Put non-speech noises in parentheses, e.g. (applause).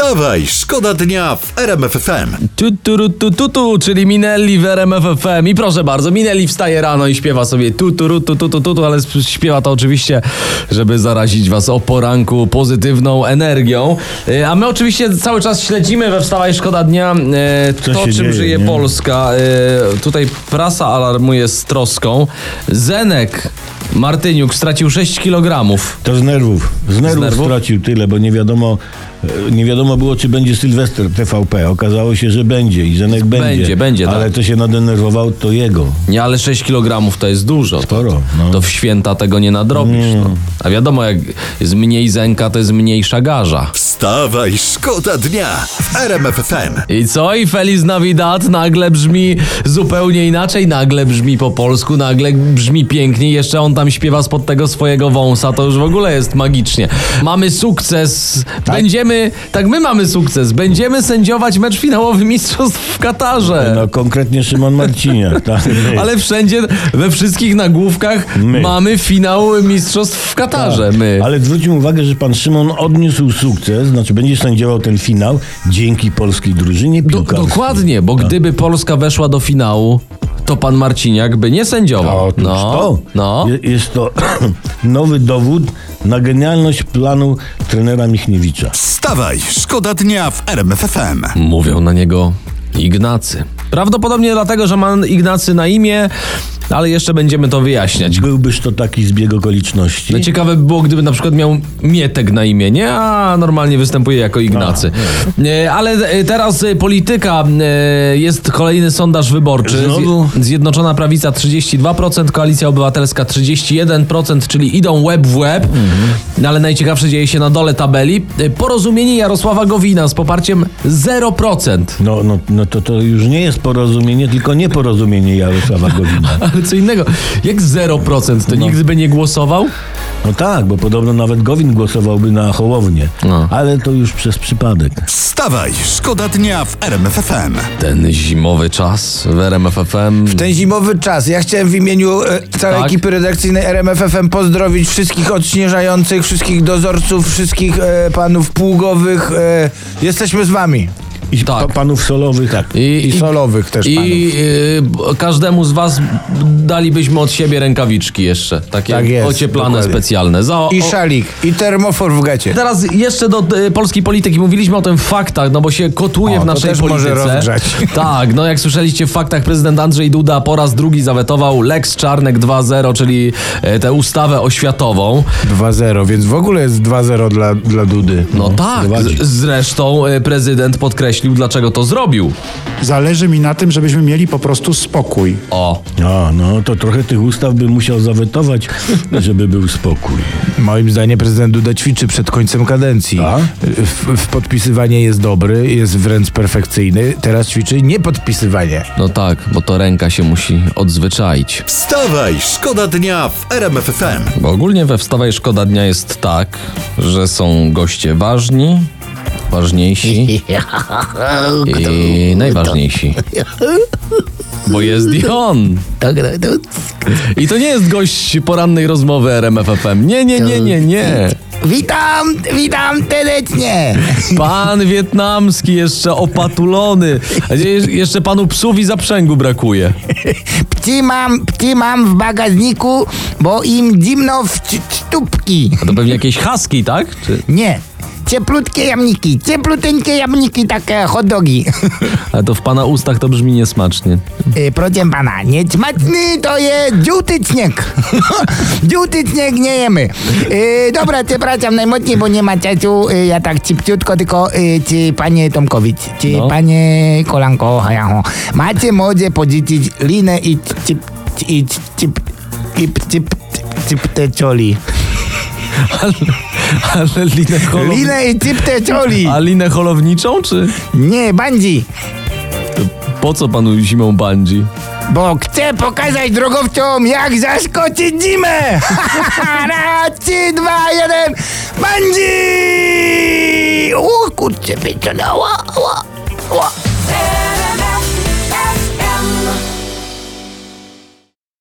Wstawaj, szkoda dnia w RMF FM. Tu, tu, tu, tu, tu, czyli Minelli w RMF FM. I proszę bardzo, Minelli wstaje rano i śpiewa sobie tu, tu, tu, tu, tu, tu, tu, ale śpiewa to oczywiście, żeby zarazić was o poranku pozytywną energią. E, A my oczywiście cały czas śledzimy we Wstawaj Szkoda Dnia Co to, czym dzieje, żyje nie? Polska. E, Tutaj prasa alarmuje z troską. Zenek Martyniuk stracił 6 kg. To z nerwów. Z nerwów, nerwów? stracił tyle, bo nie wiadomo, e, nie wiadomo było, czy będzie Sylwester TVP. Okazało się, że będzie i Zenek będzie. Będzie, będzie, Ale tak. to się nadenerwował, to jego. Nie, ale 6 kg to jest dużo. Sporo, no. To w święta tego nie nadrobisz. No. A wiadomo, jak jest mniej zęka, to jest mniejsza garza. Wstawaj, szkoda dnia w RMF FM. I co? I Feliz Navidad nagle brzmi zupełnie inaczej, nagle brzmi po polsku, nagle brzmi pięknie. Jeszcze on tam śpiewa spod tego swojego wąsa, to już w ogóle jest magicznie. Mamy sukces, będziemy, tak my mamy sukces, będziemy sędziować mecz finałowy mistrzostw w Katarze. No konkretnie Szymon Marciniak. Tak? (laughs) Ale wszędzie, we wszystkich nagłówkach My. mamy finał mistrzostw w Katarze, my. Ale zwróćmy uwagę, że pan Szymon odniósł sukces, znaczy będzie sędziował ten finał dzięki polskiej drużynie Do, piłkarskiej. dokładnie, bo gdyby Polska weszła do finału, to pan Marciniak by nie sędziował. Otóż No, to. no. Je- Jest to (clears throat) nowy dowód na genialność planu trenera Michniewicza. Wstawaj, szkoda dnia w RMF FM. Mówią na niego Ignacy. Prawdopodobnie dlatego, że ma Ignacy na imię, ale jeszcze będziemy to wyjaśniać. Byłbyż to taki zbieg okoliczności? No ciekawe by było, gdyby na przykład miał Mietek na imię, nie? A normalnie występuje jako Ignacy. Nie, ale e, teraz e, polityka, e, jest kolejny sondaż wyborczy. Znowu? Zje- Zjednoczona Prawica 32%, Koalicja Obywatelska 31%, czyli idą łeb w łeb. No, Ale najciekawsze dzieje się na dole tabeli. Porozumienie Jarosława Gowina z poparciem 0%. No, no, no to, to już nie jest porozumienie, tylko nieporozumienie Jarosława Gowina. (laughs) Ale co innego, jak 0%, to nigdy by nie głosował? No tak, bo podobno nawet Gowin głosowałby na Hołownię. No. Ale to już przez przypadek. Wstawaj, szkoda dnia w RMF FM. Ten zimowy czas w RMF FM. Ten zimowy czas. Ja chciałem w imieniu e, całej Tak. ekipy redakcyjnej RMFFM pozdrowić wszystkich odśnieżających, wszystkich dozorców, wszystkich e, panów pługowych. E, jesteśmy z wami. I Tak. pa, panów solowych. Tak. I solowych też panów. I y, każdemu z was dalibyśmy od siebie rękawiczki jeszcze. Takie Tak jest, ocieplane dokładnie. specjalne. Za, I o- szalik, i termofor w gacie. Teraz jeszcze do y, polskiej polityki. Mówiliśmy o tym w faktach, no bo się kotuje O, w to naszej może polityce. rozgrzać. (laughs) Tak, no jak słyszeliście w faktach, prezydent Andrzej Duda po raz drugi zawetował Lex Czarnek 2.0, czyli e, tę ustawę oświatową. 2-0, więc w ogóle jest 2-0 dla, dla Dudy. No, tak, prowadzi. z, zresztą e, prezydent podkreślił, dlaczego to zrobił. Zależy mi na tym, żebyśmy mieli po prostu spokój. O, A, no to trochę tych ustaw by musiał zawetować, (laughs) żeby był spokój. Moim zdaniem prezydent Duda ćwiczy przed końcem kadencji. A? W, w podpisywanie jest dobry, jest wręcz perfekcyjny. Teraz ćwiczy niepodpisywanie. no tak, bo to ręka się musi odzwyczaić. Wstawaj, szkoda dnia w RMF FM. Bo ogólnie we Wstawaj Szkoda Dnia jest tak, że są goście ważni, ważniejsi (laughs) i najważniejsi. Bo jest i on. I to nie jest gość porannej rozmowy RMF FM. Nie, nie, nie, nie, nie. Witam, witam serdecznie. Pan wietnamski jeszcze opatulony. Jeszcze panu psów i zaprzęgu brakuje. Pci mam, pci mam w bagażniku, bo im zimno w c- stópki. A to pewnie jakieś haski, tak? Czy... Nie. Cieplutkie jamniki, ciepluteńkie jamniki, takie hot dogi. Ale to w pana ustach to brzmi niesmacznie. Y, proszę pana, niesmaczny to jest żółty śnieg. żółty śnieg nie jemy. Y, dobra, przepraszam najmocniej, bo nie ma czasu. Y, ja tak cipciutko, tylko y, czy panie Tomkowicz, czy No. panie Kolanko, hajaho, macie może pożyczyć linę i cip, i cip, cip, cip, cip, te cioli. Ale, (laughs) ale linę holowniczą. Linę i cip te cioli. A linę holowniczą, czy Nie, bandzi. po co panu zimą bungee? Bo chcę pokazać drogowcom, jak zaskoczyć zimę! (laughs) Raz, trzy, dwa, jeden, bandzi! O kurczę, pieczona, ła, ła, ła.